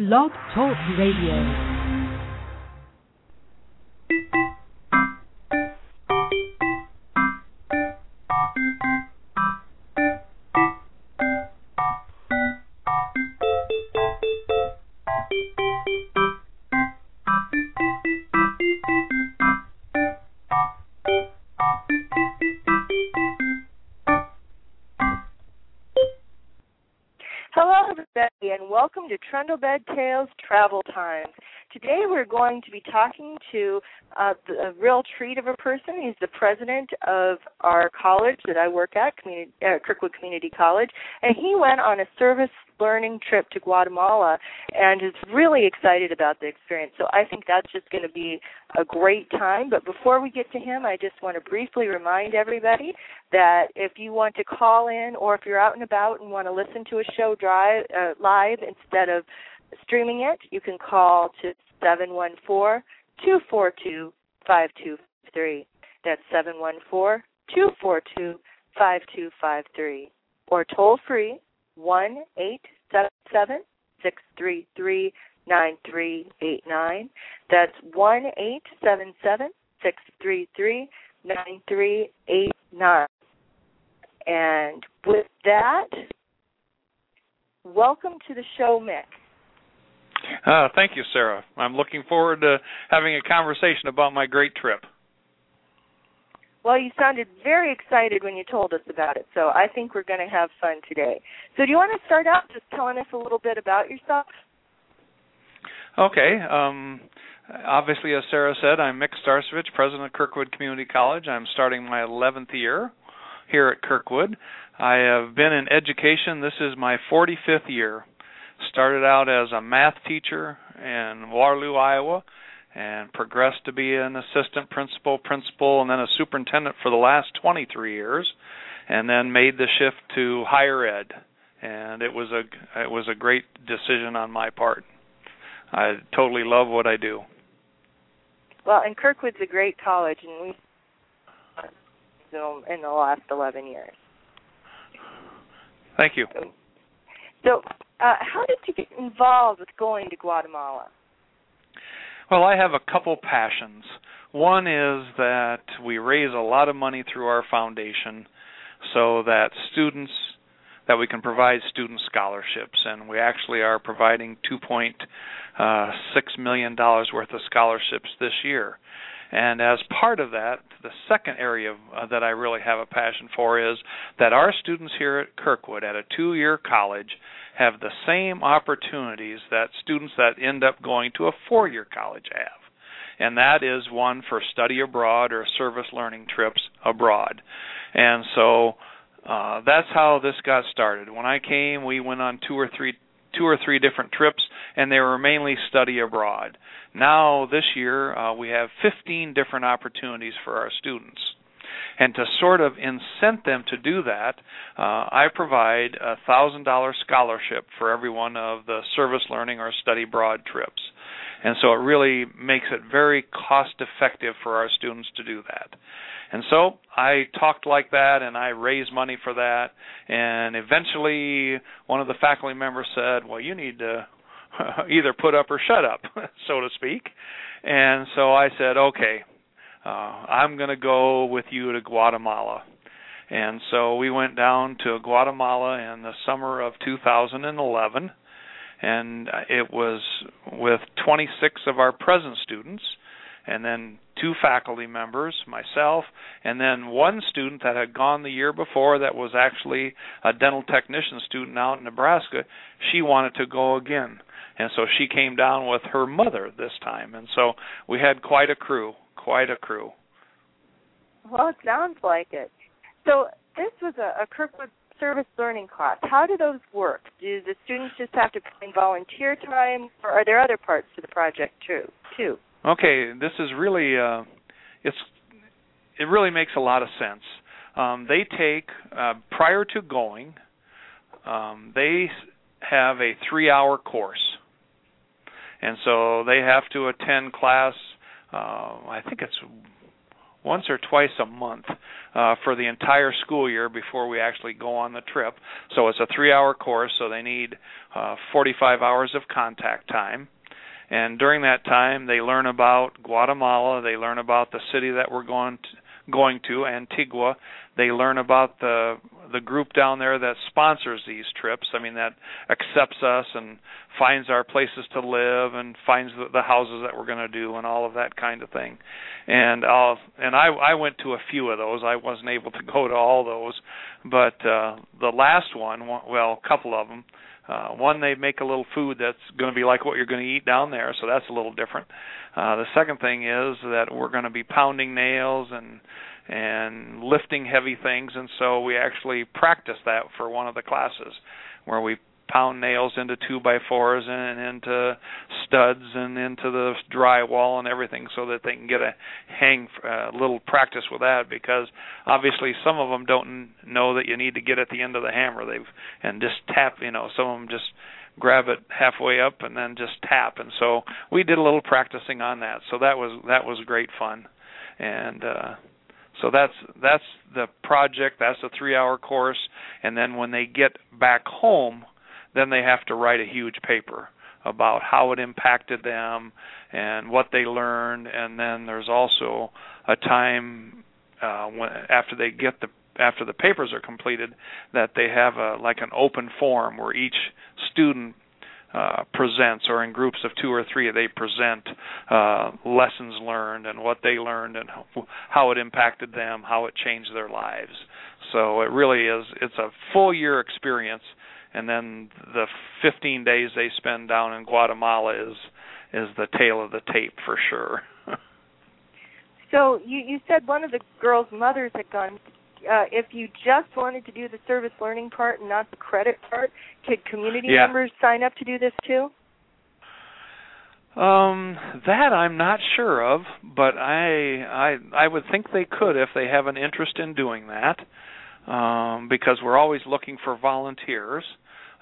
Blog Talk Radio. Trundlebed Tales Travel Times. Today we're going to be talking to uh, a real treat of a person. He's the president of our college that I work at, Community, uh, Kirkwood Community College, and he went on a service learning trip to Guatemala and is really excited about the experience. So I think that's just going to be a great time. But before we get to him, I just want to briefly remind everybody that if you want to call in or if you're out and about and want to listen to a show drive, uh, live instead of streaming it, you can call to 714 242 5253. That's 714 242 5253. Or toll free one eight seven seven six three three nine three eight nine. That's one eight seven seven six three three nine three eight nine. And with that, welcome to the show, Mick. Uh, thank you, Sarah. I'm looking forward to having a conversation about my great trip. Well, you sounded very excited when you told us about it, so I think we're going to have fun today. So, do you want to start out just telling us a little bit about yourself? Okay. Um, obviously, as Sarah said, I'm Mick Starcevich, president of Kirkwood Community College. I'm starting my 11th year here at Kirkwood. I have been in education. This is my 45th year. Started out as a math teacher in Waterloo, Iowa and progressed to be an assistant principal, principal, and then a superintendent for the last 23 years, and then made the shift to higher ed. And it was a it was a great decision on my part. I totally love what I do. Well, and Kirkwood's a great college, and we've in the last 11 years. Thank you. So, uh, how did you get involved with going to Guatemala? Well, I have a couple passions. One is that we raise a lot of money through our foundation so that students that we can provide student scholarships and we actually are providing 2.6 uh, million dollars worth of scholarships this year. And as part of that, the second area uh, that I really have a passion for is that our students here at Kirkwood at a 2-year college have the same opportunities that students that end up going to a four year college have. And that is one for study abroad or service learning trips abroad. And so uh, that's how this got started. When I came, we went on two or three two or three different trips, and they were mainly study abroad. Now, this year, uh, we have 15 different opportunities for our students. And to sort of incent them to do that, uh, I provide a thousand dollar scholarship for every one of the service learning or study abroad trips. And so it really makes it very cost effective for our students to do that. And so I talked like that and I raised money for that. And eventually one of the faculty members said, Well, you need to either put up or shut up, so to speak. And so I said, Okay, uh, I'm going to go with you to Guatemala. And so we went down to Guatemala in the summer of 2011, and it was with 26 of our present students, and then two faculty members, myself, and then one student that had gone the year before that was actually a dental technician student out in Nebraska. She wanted to go again. And so she came down with her mother this time. And so we had quite a crew quite a crew. Well, it sounds like it. So this was a, a Kirkwood service learning class. How do those work? Do the students just have to put in volunteer time, or are there other parts to the project too? Too. Okay, this is really uh, it's it really makes a lot of sense. Um, they take uh, prior to going, um, they have a three-hour course, and so they have to attend class uh, I think it's once or twice a month uh, for the entire school year before we actually go on the trip. So it's a three-hour course, so they need uh, 45 hours of contact time. And during that time, they learn about Guatemala. They learn about the city that we're going to, going to Antigua. They learn about the the group down there that sponsors these trips. I mean that accepts us and finds our places to live and finds the, the houses that we're going to do and all of that kind of thing. And I'll and I I went to a few of those. I wasn't able to go to all those, but uh the last one, well, a couple of them uh, one, they make a little food that's going to be like what you're going to eat down there, so that's a little different. Uh, the second thing is that we're going to be pounding nails and and lifting heavy things, and so we actually practice that for one of the classes, where we pound nails into two by fours and into studs and into the drywall and everything so that they can get a hang a uh, little practice with that because obviously some of them don't know that you need to get at the end of the hammer. They've and just tap you know some of them just grab it halfway up and then just tap. And so we did a little practicing on that. So that was that was great fun. And uh so that's that's the project that's a 3 hour course and then when they get back home then they have to write a huge paper about how it impacted them and what they learned and then there's also a time uh when after they get the after the papers are completed that they have a like an open forum where each student uh, presents, or in groups of two or three, they present uh, lessons learned and what they learned and how it impacted them, how it changed their lives. So it really is. It's a full year experience, and then the 15 days they spend down in Guatemala is is the tail of the tape for sure. so you you said one of the girls' mothers had gone. Uh, if you just wanted to do the service learning part and not the credit part, could community yeah. members sign up to do this too? Um, that I'm not sure of, but I I I would think they could if they have an interest in doing that um, because we're always looking for volunteers.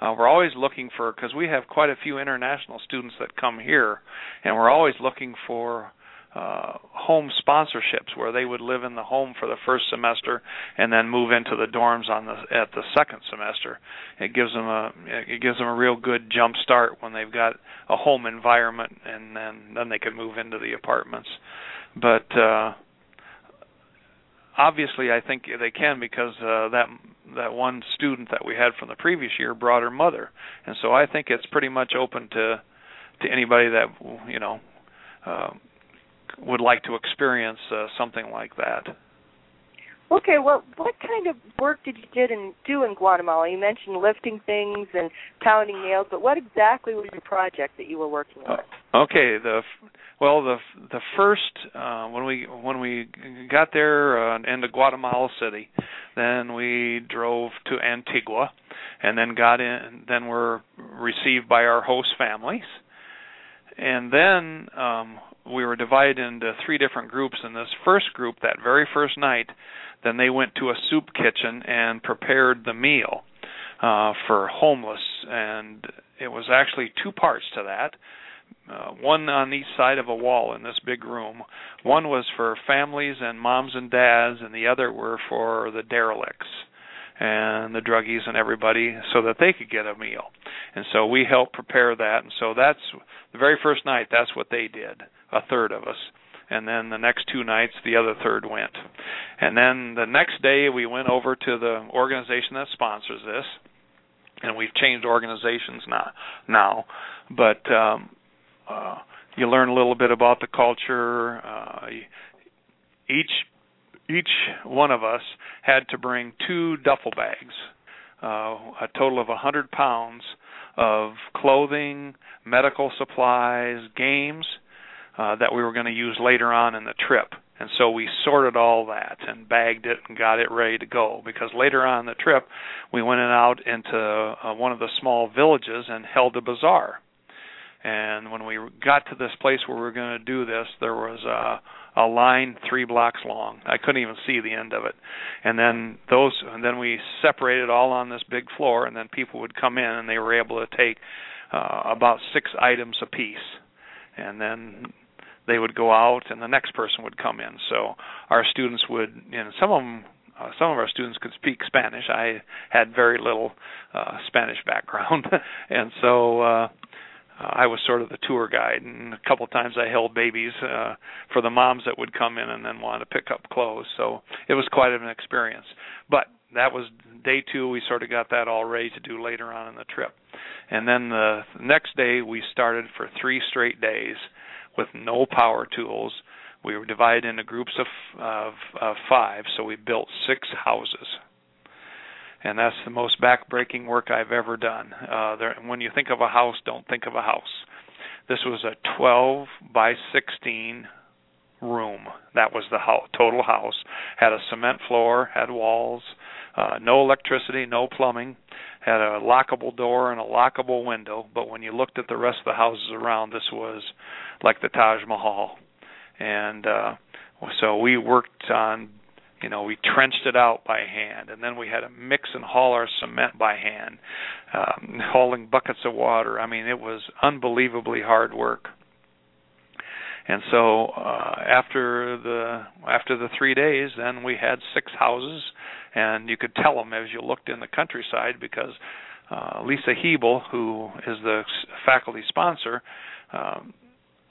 Uh, we're always looking for because we have quite a few international students that come here, and we're always looking for uh, home sponsorships where they would live in the home for the first semester and then move into the dorms on the at the second semester. It gives them a it gives them a real good jump start when they've got a home environment, and then then they can move into the apartments. But uh, obviously I think they can because uh, that that one student that we had from the previous year brought her mother, and so I think it's pretty much open to to anybody that you know uh, would like to experience uh, something like that. Okay, well, what kind of work did you did and do in Guatemala? You mentioned lifting things and pounding nails, but what exactly was your project that you were working on? Uh, okay, the well, the the first uh, when we when we got there uh, into Guatemala City, then we drove to Antigua, and then got in. Then were received by our host families, and then um, we were divided into three different groups. In this first group, that very first night, then they went to a soup kitchen and prepared the meal uh, for homeless, and it was actually two parts to that. Uh, one on each side of a wall in this big room. One was for families and moms and dads, and the other were for the derelicts and the druggies and everybody so that they could get a meal. And so we helped prepare that. And so that's the very first night, that's what they did, a third of us and then the next two nights the other third went. And then the next day we went over to the organization that sponsors this, and we've changed organizations now. Now, but um, uh, you learn a little bit about the culture. Uh, each each one of us had to bring two duffel bags, uh, a total of a hundred pounds of clothing, medical supplies, games, uh, that we were going to use later on in the trip. And so we sorted all that and bagged it and got it ready to go because later on the trip we went out into uh, one of the small villages and held a bazaar. And when we got to this place where we were going to do this, there was a, a line three blocks long. I couldn't even see the end of it. And then those, and then we separated all on this big floor, and then people would come in and they were able to take uh, about six items apiece. And then they would go out and the next person would come in. So our students would, you know, some of them uh, some of our students could speak Spanish. I had very little uh, Spanish background, and so uh, I was sort of the tour guide. And a couple times I held babies uh, for the moms that would come in and then want to pick up clothes. So it was quite an experience. But that was day two. We sort of got that all ready to do later on in the trip. And then the next day we started for three straight days with no power tools. We were divided into groups of, of, of five, so we built six houses. And that's the most backbreaking work I've ever done. Uh, there, when you think of a house, don't think of a house. This was a 12 by 16 room. That was the ho- total house. Had a cement floor, had walls, uh, no electricity, no plumbing, had a lockable door and a lockable window. But when you looked at the rest of the houses around, this was like the Taj Mahal. And uh, so we worked on, you know, we trenched it out by hand, and then we had to mix and haul our cement by hand, um, hauling buckets of water. I mean, it was unbelievably hard work. And so uh, after the after the three days, then we had six houses, and you could tell them as you looked in the countryside because uh, Lisa Hebel, who is the faculty sponsor, um,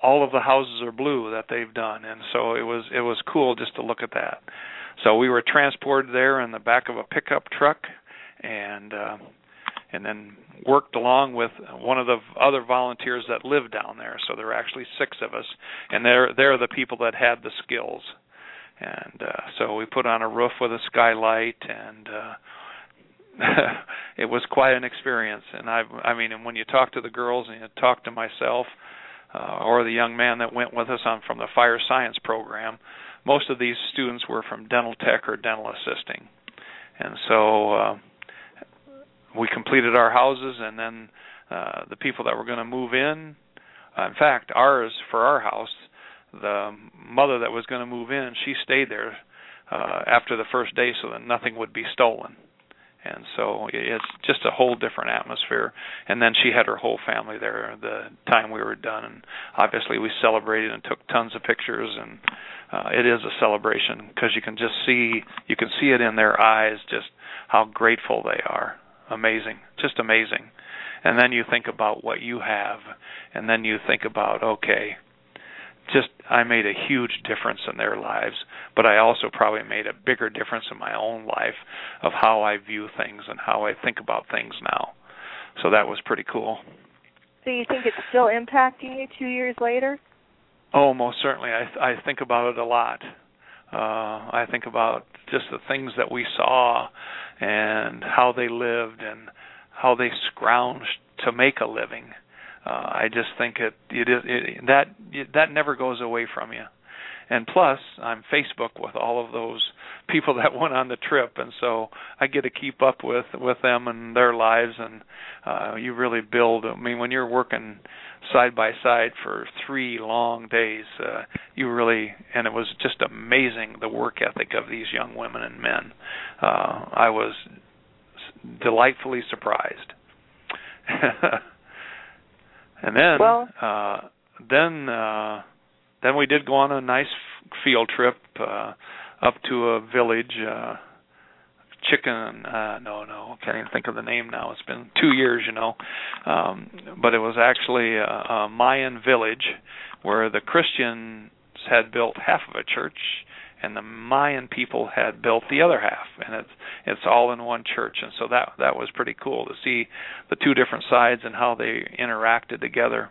all of the houses are blue that they've done, and so it was it was cool just to look at that. So we were transported there in the back of a pickup truck, and uh, and then worked along with one of the other volunteers that lived down there. So there were actually six of us, and they're they're the people that had the skills. And uh, so we put on a roof with a skylight, and uh, it was quite an experience. And I I mean, and when you talk to the girls and you talk to myself, uh, or the young man that went with us on from the fire science program, most of these students were from dental tech or dental assisting, and so. Uh, we completed our houses, and then uh, the people that were going to move in. Uh, in fact, ours for our house, the mother that was going to move in, she stayed there uh, after the first day so that nothing would be stolen. And so it's just a whole different atmosphere. And then she had her whole family there the time we were done. And obviously we celebrated and took tons of pictures. And uh, it is a celebration because you can just see you can see it in their eyes just how grateful they are amazing, just amazing. And then you think about what you have, and then you think about, okay, just I made a huge difference in their lives, but I also probably made a bigger difference in my own life of how I view things and how I think about things now. So that was pretty cool. So you think it's still impacting you two years later? Oh, most certainly. I I think about it a lot. Uh I think about just the things that we saw and how they lived and how they scrounged to make a living. Uh, I just think it, it it, that it, that never goes away from you. And plus, I'm Facebook with all of those people that went on the trip, and so I get to keep up with with them and their lives. And uh, you really build. I mean, when you're working side by side for three long days, uh, you really and it was just amazing the work ethic of these young women and men. Uh, I was delightfully surprised. and then, well, uh, then. Uh, then we did go on a nice field trip uh up to a village uh chicken uh no no can't even think of the name now. It's been 2 years you know. Um but it was actually a, a Mayan village where the Christians had built half of a church and the Mayan people had built the other half. And it's it's all in one church. And so that that was pretty cool to see the two different sides and how they interacted together.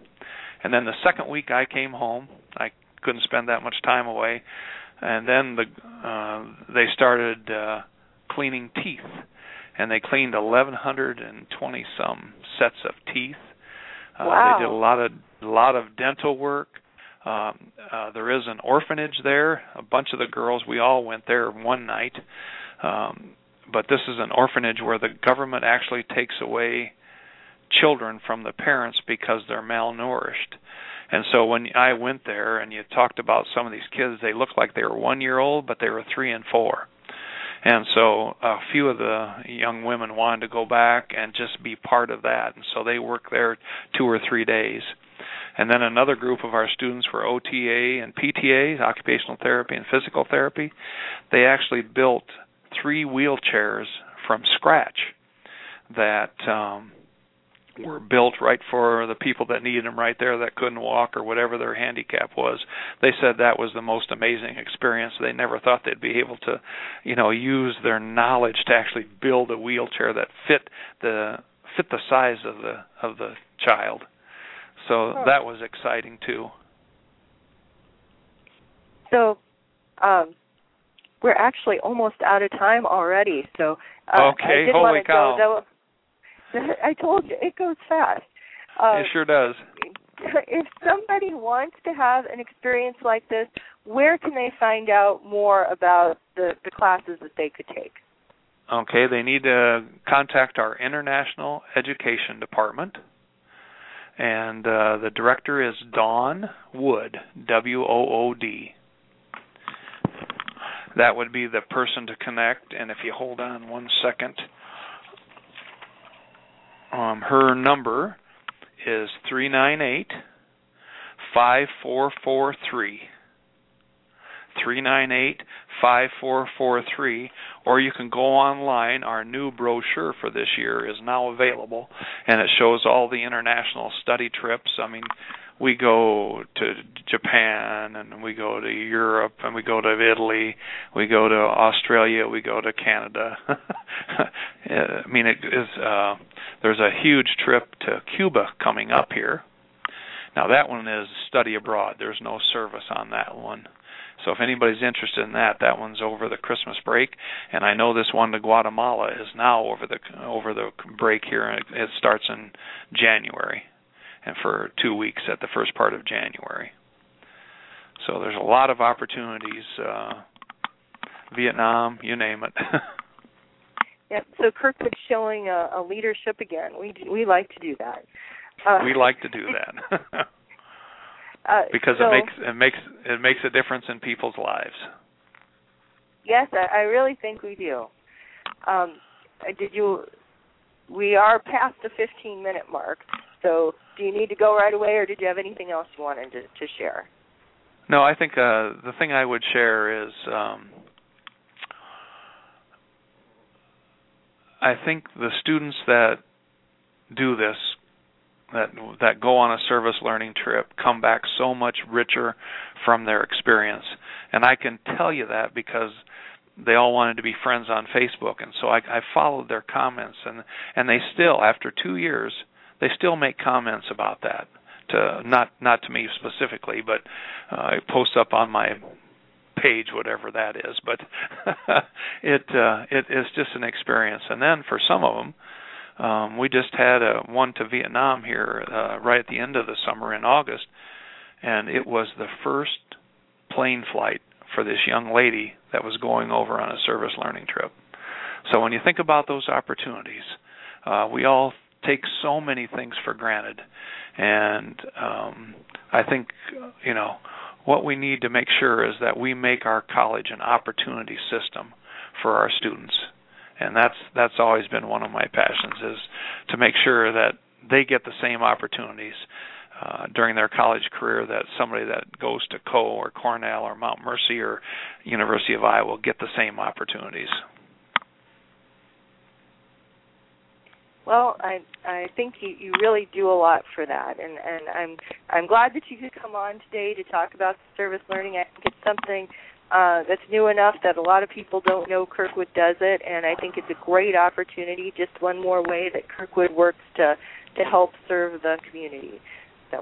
And then the second week I came home, I couldn't spend that much time away. And then the uh they started uh cleaning teeth. And they cleaned 1120 some sets of teeth. Uh, wow. They did a lot of a lot of dental work. Um, uh, there is an orphanage there. A bunch of the girls, we all went there one night. Um, but this is an orphanage where the government actually takes away children from the parents because they're malnourished. And so when I went there and you talked about some of these kids, they looked like they were one year old, but they were three and four. And so a few of the young women wanted to go back and just be part of that. And so they worked there two or three days. And then another group of our students were OTA and PTA, occupational therapy and physical therapy. They actually built three wheelchairs from scratch that um, were built right for the people that needed them right there that couldn't walk or whatever their handicap was. They said that was the most amazing experience. They never thought they'd be able to, you know, use their knowledge to actually build a wheelchair that fit the fit the size of the of the child. So huh. that was exciting too. So um we're actually almost out of time already. So uh, okay, holy cow! Go, I told you it goes fast. Uh, it sure does. If somebody wants to have an experience like this, where can they find out more about the, the classes that they could take? Okay, they need to contact our International Education Department. And uh, the director is Dawn Wood, W O O D. That would be the person to connect. And if you hold on one second, um, her number is three nine eight five four four three. 398 5443 or you can go online. Our new brochure for this year is now available and it shows all the international study trips. I mean we go to Japan and we go to Europe and we go to Italy, we go to Australia, we go to Canada. I mean, it is. Uh, there's a huge trip to Cuba coming up here. Now that one is study abroad. There's no service on that one. So if anybody's interested in that, that one's over the Christmas break, and I know this one to Guatemala is now over the over the break here. and It starts in January and for two weeks at the first part of January. So there's a lot of opportunities. Uh, Vietnam, you name it. yeah. So Kirkwood's showing a, a leadership again. We we like to do that. Uh, we like to do that. uh, because so, it makes it makes it makes a difference in people's lives. Yes, I, I really think we do. Um, did you? We are past the 15 minute mark, so do you need to go right away, or did you have anything else you wanted to, to share? No, I think uh, the thing I would share is um, I think the students that do this that that go on a service learning trip come back so much richer from their experience and i can tell you that because they all wanted to be friends on facebook and so i i followed their comments and and they still after 2 years they still make comments about that to not not to me specifically, but uh, I post up on my page whatever that is but it uh it is just an experience. And then for some of them um we just had a one to Vietnam here uh right at the end of the summer in August and it was the first plane flight for this young lady that was going over on a service learning trip. So when you think about those opportunities uh we all take so many things for granted, and um, I think you know what we need to make sure is that we make our college an opportunity system for our students, and that's that's always been one of my passions is to make sure that they get the same opportunities. Uh, during their college career, that somebody that goes to Coe or Cornell or Mount Mercy or University of Iowa will get the same opportunities. Well, I I think you you really do a lot for that, and and I'm I'm glad that you could come on today to talk about service learning. I think it's something uh, that's new enough that a lot of people don't know Kirkwood does it, and I think it's a great opportunity. Just one more way that Kirkwood works to to help serve the community. So.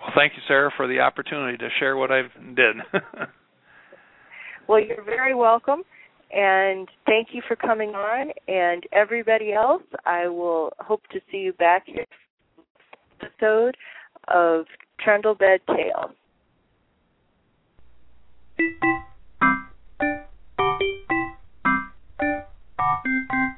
Well, thank you, Sarah, for the opportunity to share what I've did. well, you're very welcome. And thank you for coming on. And everybody else, I will hope to see you back here episode of Trundlebed Tales. What